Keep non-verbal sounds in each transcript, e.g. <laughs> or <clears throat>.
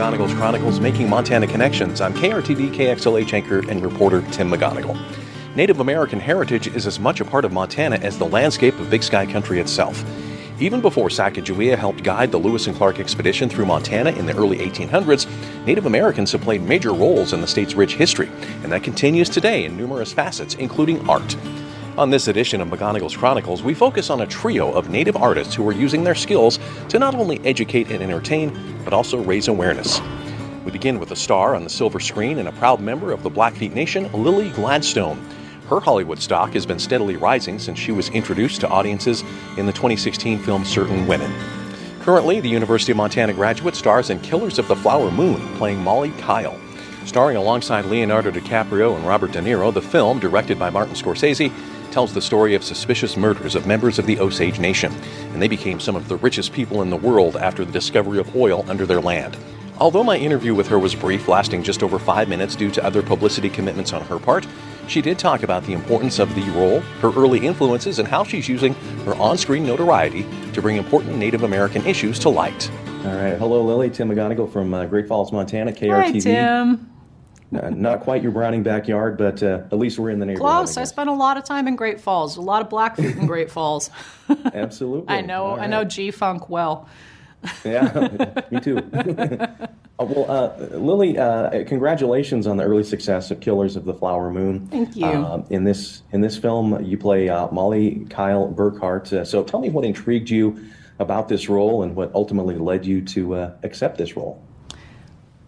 McGonigal's Chronicles Making Montana Connections. I'm KRTV KXLH anchor and reporter Tim McGonigal. Native American heritage is as much a part of Montana as the landscape of Big Sky Country itself. Even before Sacagawea helped guide the Lewis and Clark expedition through Montana in the early 1800s, Native Americans have played major roles in the state's rich history, and that continues today in numerous facets, including art. On this edition of McGonigal's Chronicles, we focus on a trio of Native artists who are using their skills to not only educate and entertain, but also raise awareness. We begin with a star on the silver screen and a proud member of the Blackfeet Nation, Lily Gladstone. Her Hollywood stock has been steadily rising since she was introduced to audiences in the 2016 film Certain Women. Currently, the University of Montana graduate stars in Killers of the Flower Moon, playing Molly Kyle. Starring alongside Leonardo DiCaprio and Robert De Niro, the film, directed by Martin Scorsese, tells the story of suspicious murders of members of the Osage Nation, and they became some of the richest people in the world after the discovery of oil under their land. Although my interview with her was brief, lasting just over five minutes due to other publicity commitments on her part, she did talk about the importance of the role, her early influences, and how she's using her on screen notoriety to bring important Native American issues to light. All right. Hello, Lily. Tim McGonigal from uh, Great Falls, Montana, KRTV. Hi, Tim. Uh, not quite your Browning backyard, but uh, at least we're in the neighborhood. Close. I, I, spent a lot of time in Great Falls. A lot of Blackfeet in Great Falls. <laughs> Absolutely. I know. Right. I know G Funk well. yeah, me too. <laughs> Uh, well, uh, Lily, uh, congratulations on the early success of Killers of the Flower Moon. Thank you. Uh, in this in this film, you play uh, Molly Kyle Burkhart. Uh, so, tell me what intrigued you about this role and what ultimately led you to accept this role.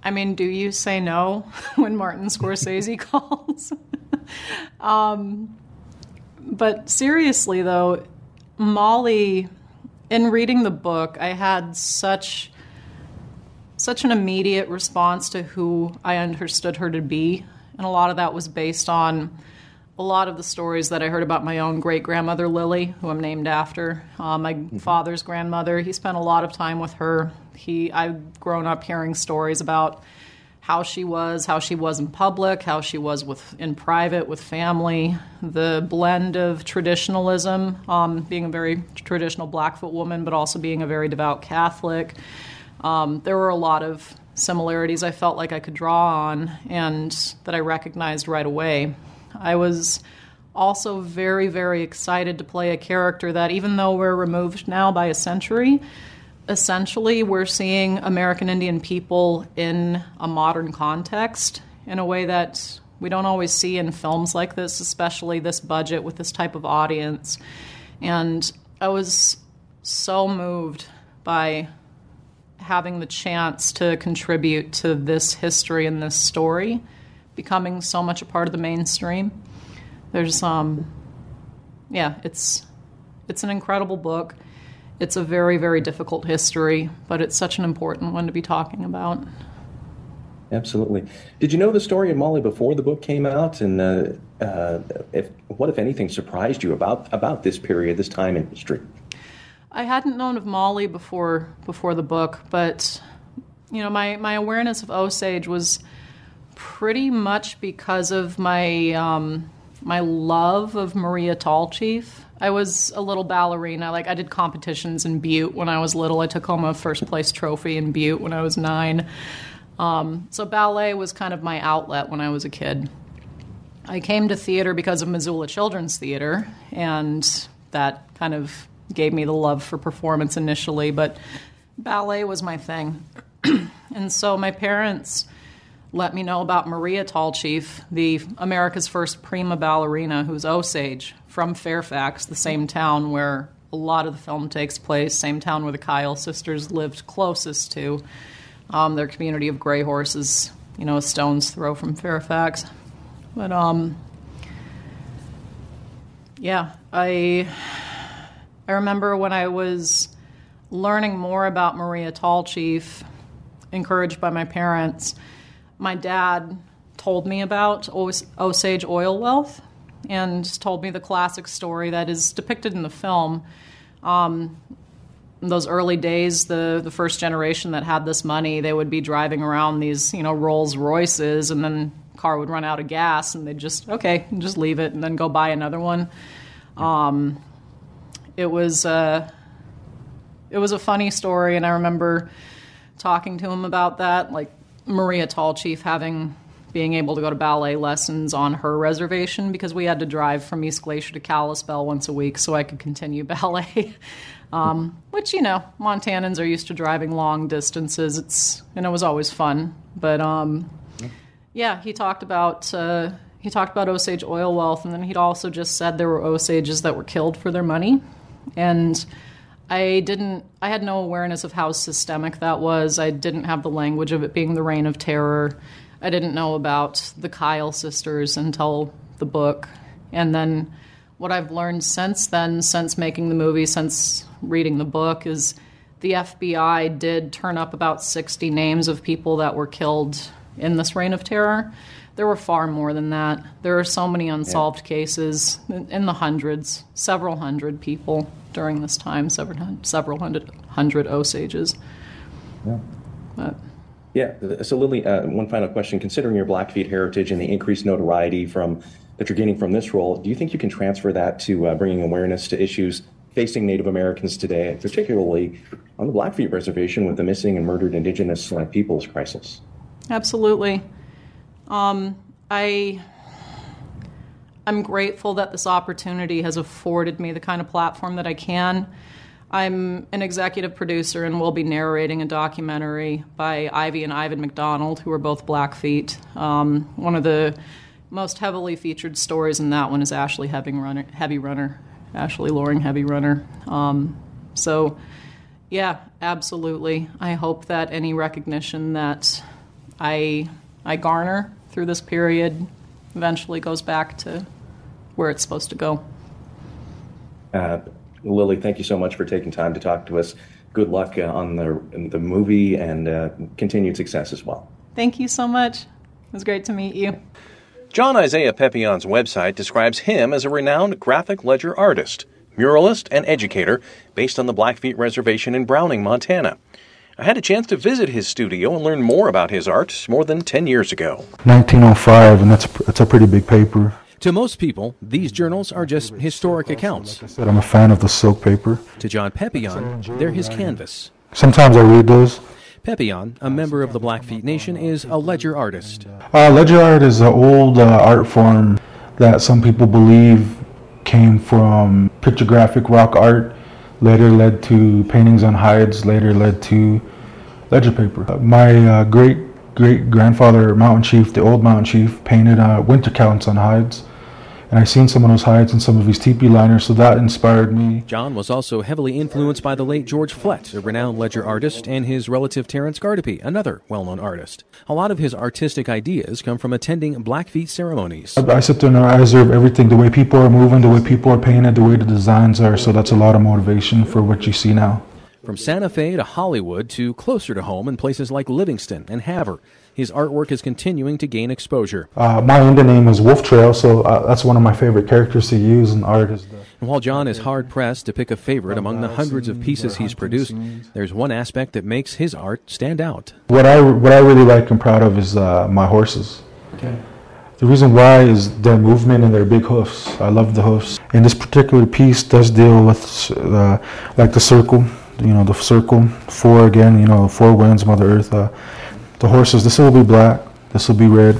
I mean, do you say no <laughs> when Martin Scorsese <laughs> calls? <laughs> um, but seriously, though, Molly, in reading the book, I had such such an immediate response to who I understood her to be. And a lot of that was based on a lot of the stories that I heard about my own great grandmother, Lily, who I'm named after. Uh, my mm-hmm. father's grandmother, he spent a lot of time with her. He, I've grown up hearing stories about how she was, how she was in public, how she was with in private with family, the blend of traditionalism, um, being a very traditional Blackfoot woman, but also being a very devout Catholic. Um, there were a lot of similarities I felt like I could draw on and that I recognized right away. I was also very, very excited to play a character that, even though we're removed now by a century, essentially we're seeing American Indian people in a modern context in a way that we don't always see in films like this, especially this budget with this type of audience. And I was so moved by having the chance to contribute to this history and this story becoming so much a part of the mainstream. There's um yeah, it's it's an incredible book. It's a very very difficult history, but it's such an important one to be talking about. Absolutely. Did you know the story of Molly before the book came out? And uh, uh, if, what, if anything, surprised you about about this period, this time in history? I hadn't known of Molly before before the book, but you know, my, my awareness of Osage was pretty much because of my um, my love of Maria Tallchief. I was a little ballerina. Like I did competitions in Butte when I was little. I took home a first place trophy in Butte when I was nine. Um, so ballet was kind of my outlet when I was a kid. I came to theater because of Missoula Children's Theater, and that kind of gave me the love for performance initially, but ballet was my thing. <clears throat> and so my parents let me know about Maria Tallchief, the America's first prima ballerina, who's Osage from Fairfax, the same town where a lot of the film takes place, same town where the Kyle sisters lived closest to. Um, their community of gray horses, you know, a stone's throw from Fairfax. But um, yeah, I I remember when I was learning more about Maria Tallchief, encouraged by my parents, my dad told me about Osage oil wealth and told me the classic story that is depicted in the film. Um, in those early days, the, the first generation that had this money, they would be driving around these, you know, Rolls Royces, and then car would run out of gas, and they'd just okay, just leave it, and then go buy another one. Um, it was uh, it was a funny story, and I remember talking to him about that, like Maria Tallchief having being able to go to ballet lessons on her reservation because we had to drive from East Glacier to Kalispell once a week so I could continue <laughs> ballet. um, which you know, Montanans are used to driving long distances. It's and it was always fun. But um, yeah, he talked about uh, he talked about Osage oil wealth, and then he'd also just said there were Osages that were killed for their money, and I didn't. I had no awareness of how systemic that was. I didn't have the language of it being the reign of terror. I didn't know about the Kyle sisters until the book. And then what I've learned since then, since making the movie, since reading the book, is the FBI did turn up about 60 names of people that were killed in this reign of terror. There were far more than that. There are so many unsolved yeah. cases in the hundreds, several hundred people during this time, several, several hundred, hundred Osages. Yeah. But, yeah. So, Lily, uh, one final question. Considering your Blackfeet heritage and the increased notoriety from that you're gaining from this role, do you think you can transfer that to uh, bringing awareness to issues facing Native Americans today, particularly on the Blackfeet Reservation with the missing and murdered Indigenous uh, peoples crisis? Absolutely. Um, I. I'm grateful that this opportunity has afforded me the kind of platform that I can. I'm an executive producer and will be narrating a documentary by Ivy and Ivan MacDonald, who are both Blackfeet. Um, one of the most heavily featured stories in that one is Ashley Heavy Runner, Heavy Runner Ashley Loring Heavy Runner. Um, so, yeah, absolutely. I hope that any recognition that I I garner through this period eventually goes back to where it's supposed to go. Uh, Lily, thank you so much for taking time to talk to us. Good luck uh, on the the movie and uh, continued success as well. Thank you so much. It was great to meet you. John Isaiah Pepion's website describes him as a renowned graphic ledger artist, muralist, and educator based on the Blackfeet Reservation in Browning, Montana. I had a chance to visit his studio and learn more about his art more than 10 years ago. 1905, and that's that's a pretty big paper. To most people, these journals are just historic accounts. Like I said, I'm a fan of the silk paper. To John Pepion, they're his canvas. Sometimes I read those. Pepion, a member of the Blackfeet Nation, is a ledger artist. Uh, ledger art is an old uh, art form that some people believe came from pictographic rock art, later led to paintings on hides, later led to ledger paper. Uh, my uh, great great grandfather, Mountain Chief, the old Mountain Chief, painted uh, winter counts on hides and I seen some of those hides in some of his teepee liners, so that inspired me. John was also heavily influenced by the late George Flett, a renowned ledger artist, and his relative Terrance Guardipee, another well-known artist. A lot of his artistic ideas come from attending Blackfeet ceremonies. I, I sit there and I observe everything, the way people are moving, the way people are painted, the way the designs are, so that's a lot of motivation for what you see now. From Santa Fe to Hollywood to closer to home in places like Livingston and Havre, his artwork is continuing to gain exposure. Uh, my Indian name is Wolf Trail, so uh, that's one of my favorite characters to use in art. Is the and while John is hard pressed to pick a favorite among the hundreds of pieces he's produced, there's one aspect that makes his art stand out. What I what I really like and proud of is uh, my horses. Okay. The reason why is their movement and their big hoofs. I love the hoofs. And this particular piece does deal with uh, like the circle, you know, the circle, four again, you know, four winds, Mother Earth. Uh, the horses, this will be black, this will be red,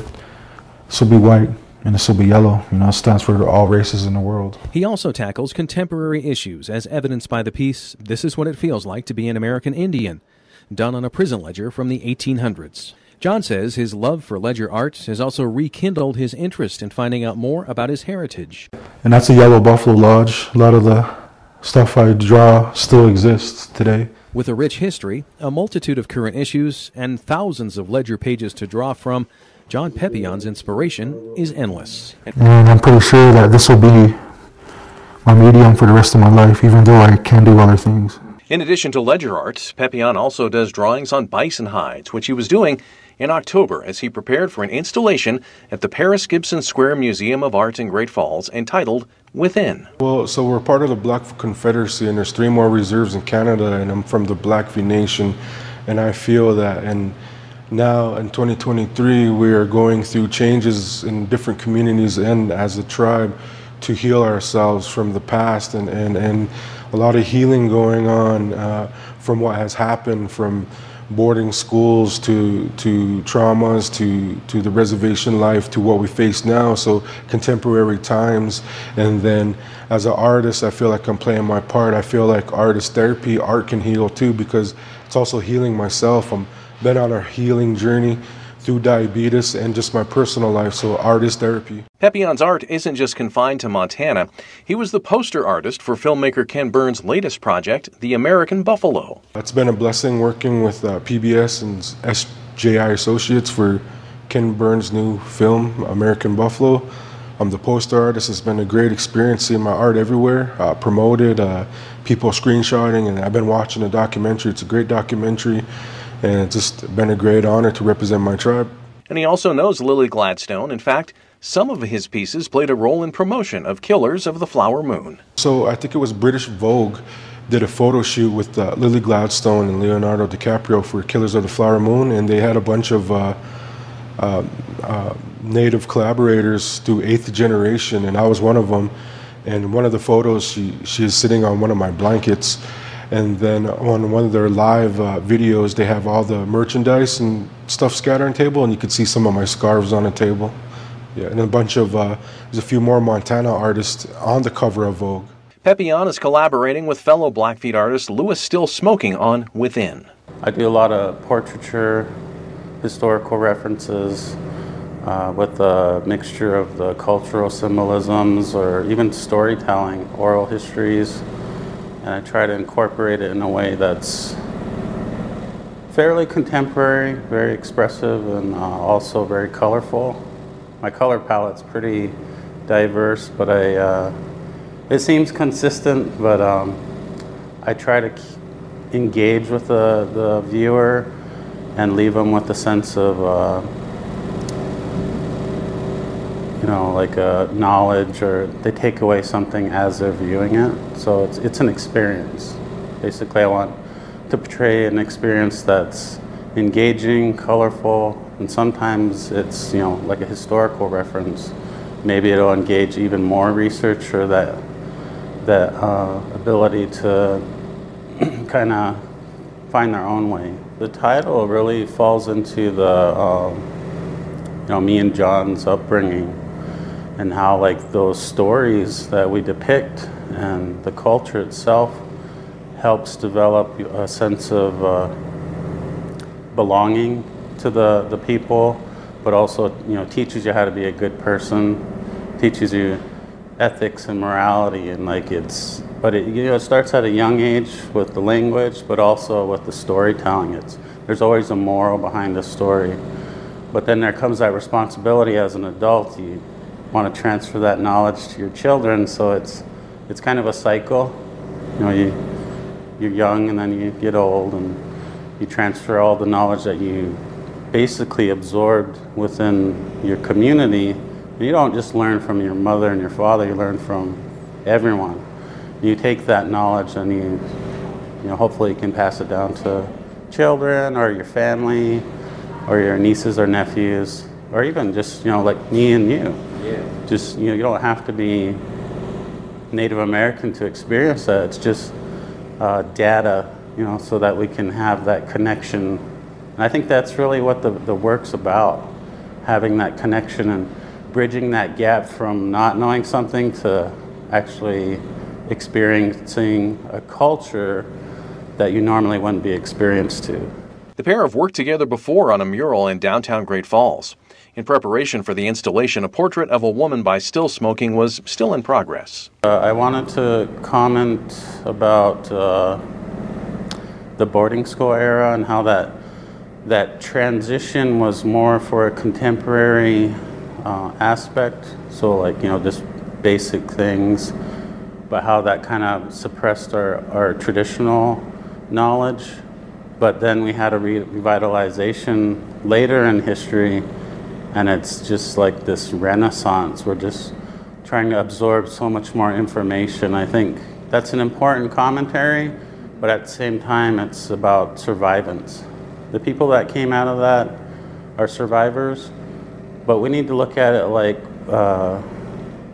this will be white, and this will be yellow. You know, it stands for all races in the world. He also tackles contemporary issues, as evidenced by the piece This Is What It Feels Like to Be an American Indian, done on a prison ledger from the 1800s. John says his love for ledger art has also rekindled his interest in finding out more about his heritage. And that's a Yellow Buffalo Lodge. A lot of the stuff I draw still exists today. With a rich history, a multitude of current issues, and thousands of ledger pages to draw from, John Pepion's inspiration is endless. And I'm pretty sure that this will be my medium for the rest of my life, even though I can do other things. In addition to ledger art, Pepion also does drawings on bison hides, which he was doing in October as he prepared for an installation at the Paris Gibson Square Museum of Art in Great Falls entitled within? Well, so we're part of the Blackfoot Confederacy, and there's three more reserves in Canada, and I'm from the Blackfeet Nation, and I feel that, and now in 2023, we are going through changes in different communities and as a tribe to heal ourselves from the past, and, and, and a lot of healing going on uh, from what has happened from boarding schools to to traumas to to the reservation life to what we face now. So contemporary times. And then as an artist i feel like i'm playing my part. I feel like artist therapy art can heal too because it's also healing myself. I'm been on a healing journey through diabetes and just my personal life, so artist therapy. Pepion's art isn't just confined to Montana. He was the poster artist for filmmaker Ken Burns' latest project, The American Buffalo. It's been a blessing working with uh, PBS and SJI Associates for Ken Burns' new film, American Buffalo. I'm the poster artist. It's been a great experience seeing my art everywhere, uh, promoted, uh, people screenshotting, and I've been watching the documentary. It's a great documentary and it's just been a great honor to represent my tribe. And he also knows Lily Gladstone. In fact, some of his pieces played a role in promotion of Killers of the Flower Moon. So I think it was British Vogue did a photo shoot with uh, Lily Gladstone and Leonardo DiCaprio for Killers of the Flower Moon, and they had a bunch of uh, uh, uh native collaborators through eighth generation, and I was one of them. And one of the photos, she she is sitting on one of my blankets and then on one of their live uh, videos, they have all the merchandise and stuff scattered on table, and you could see some of my scarves on the table. Yeah, and a bunch of, uh, there's a few more Montana artists on the cover of Vogue. Pepion is collaborating with fellow Blackfeet artist Louis Still Smoking on Within. I do a lot of portraiture, historical references, uh, with a mixture of the cultural symbolisms or even storytelling, oral histories and I try to incorporate it in a way that's fairly contemporary, very expressive, and uh, also very colorful. My color palette's pretty diverse, but I uh, it seems consistent. But um, I try to engage with the, the viewer and leave them with a sense of. Uh, you know, like a knowledge or they take away something as they're viewing it. So it's, it's an experience. Basically, I want to portray an experience that's engaging, colorful, and sometimes it's, you know, like a historical reference. Maybe it'll engage even more research or that, that uh, ability to <clears throat> kind of find their own way. The title really falls into the, um, you know, me and John's upbringing and how like those stories that we depict and the culture itself helps develop a sense of uh, belonging to the, the people, but also you know teaches you how to be a good person, teaches you ethics and morality, and like it's but it you know it starts at a young age with the language, but also with the storytelling. It's there's always a moral behind the story, but then there comes that responsibility as an adult. You want to transfer that knowledge to your children. So it's it's kind of a cycle. You know, you you're young and then you get old and you transfer all the knowledge that you basically absorbed within your community. And you don't just learn from your mother and your father, you learn from everyone. You take that knowledge and you you know hopefully you can pass it down to children or your family or your nieces or nephews or even just you know like me and you yeah. Just, you know, you don't have to be Native American to experience that. It's just uh, data, you know, so that we can have that connection. And I think that's really what the, the work's about having that connection and bridging that gap from not knowing something to actually experiencing a culture that you normally wouldn't be experienced to. The pair have worked together before on a mural in downtown Great Falls. In preparation for the installation, a portrait of a woman by Still Smoking was still in progress. Uh, I wanted to comment about uh, the boarding school era and how that that transition was more for a contemporary uh, aspect. So, like you know, just basic things, but how that kind of suppressed our, our traditional knowledge. But then we had a re- revitalization later in history and it's just like this renaissance. We're just trying to absorb so much more information. I think that's an important commentary, but at the same time, it's about survivance. The people that came out of that are survivors, but we need to look at it like, uh,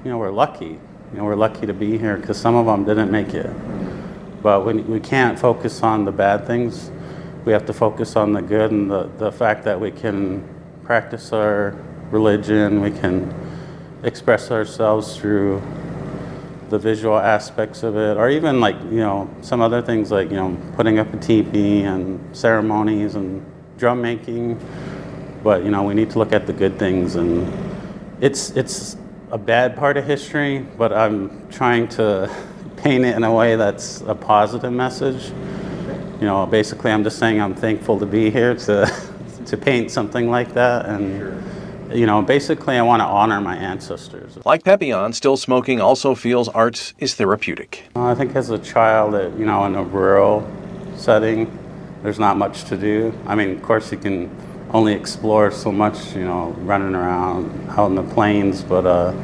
you know, we're lucky. You know, we're lucky to be here because some of them didn't make it. But we, we can't focus on the bad things. we have to focus on the good and the, the fact that we can practice our religion, we can express ourselves through the visual aspects of it, or even like, you know, some other things like, you know, putting up a teepee and ceremonies and drum making. But, you know, we need to look at the good things and it's, it's a bad part of history, but I'm trying to <laughs> paint it in a way that's a positive message. You know, basically I'm just saying I'm thankful to be here to, <laughs> to paint something like that and you know, basically, I want to honor my ancestors. Like Pepion, still smoking also feels art is therapeutic. I think as a child, you know, in a rural setting, there's not much to do. I mean, of course, you can only explore so much, you know, running around out in the plains, but uh,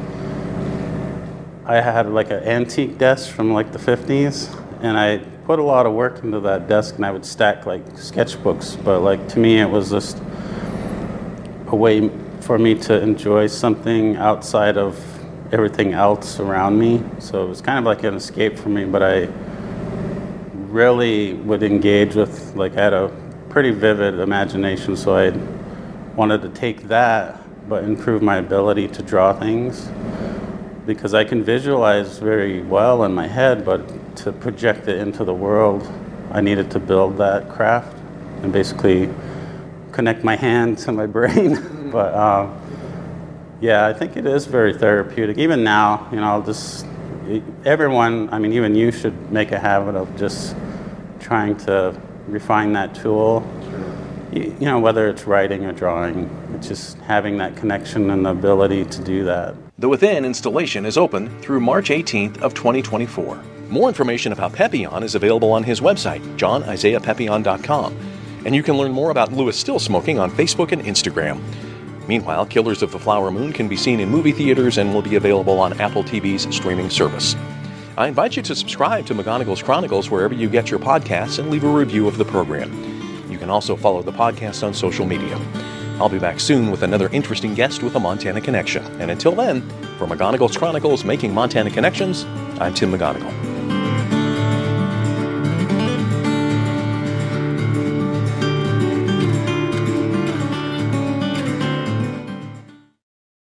I had like an antique desk from like the 50s, and I put a lot of work into that desk, and I would stack like sketchbooks, but like to me, it was just a way for me to enjoy something outside of everything else around me. So it was kind of like an escape for me, but I really would engage with, like, I had a pretty vivid imagination, so I wanted to take that but improve my ability to draw things because I can visualize very well in my head, but to project it into the world, I needed to build that craft and basically connect my hand to my <laughs> brain. but uh, yeah, I think it is very therapeutic. Even now, you know, I'll just everyone. I mean, even you should make a habit of just trying to refine that tool. You, you know, whether it's writing or drawing, it's just having that connection and the ability to do that. The Within installation is open through March 18th of 2024. More information about Pepion is available on his website, johnisaiahpepion.com, and you can learn more about Louis Still Smoking on Facebook and Instagram. Meanwhile, Killers of the Flower Moon can be seen in movie theaters and will be available on Apple TV's streaming service. I invite you to subscribe to McGonigal's Chronicles wherever you get your podcasts and leave a review of the program. You can also follow the podcast on social media. I'll be back soon with another interesting guest with a Montana connection. And until then, for McGonigal's Chronicles Making Montana Connections, I'm Tim McGonigal.